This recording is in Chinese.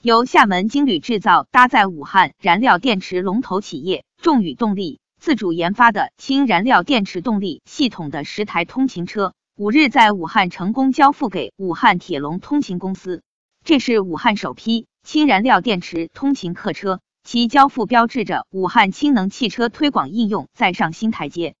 由厦门金铝制造搭载武汉燃料电池龙头企业众宇动力自主研发的氢燃料电池动力系统的十台通勤车，五日在武汉成功交付给武汉铁龙通勤公司。这是武汉首批氢燃料电池通勤客车，其交付标志着武汉氢能汽车推广应用再上新台阶。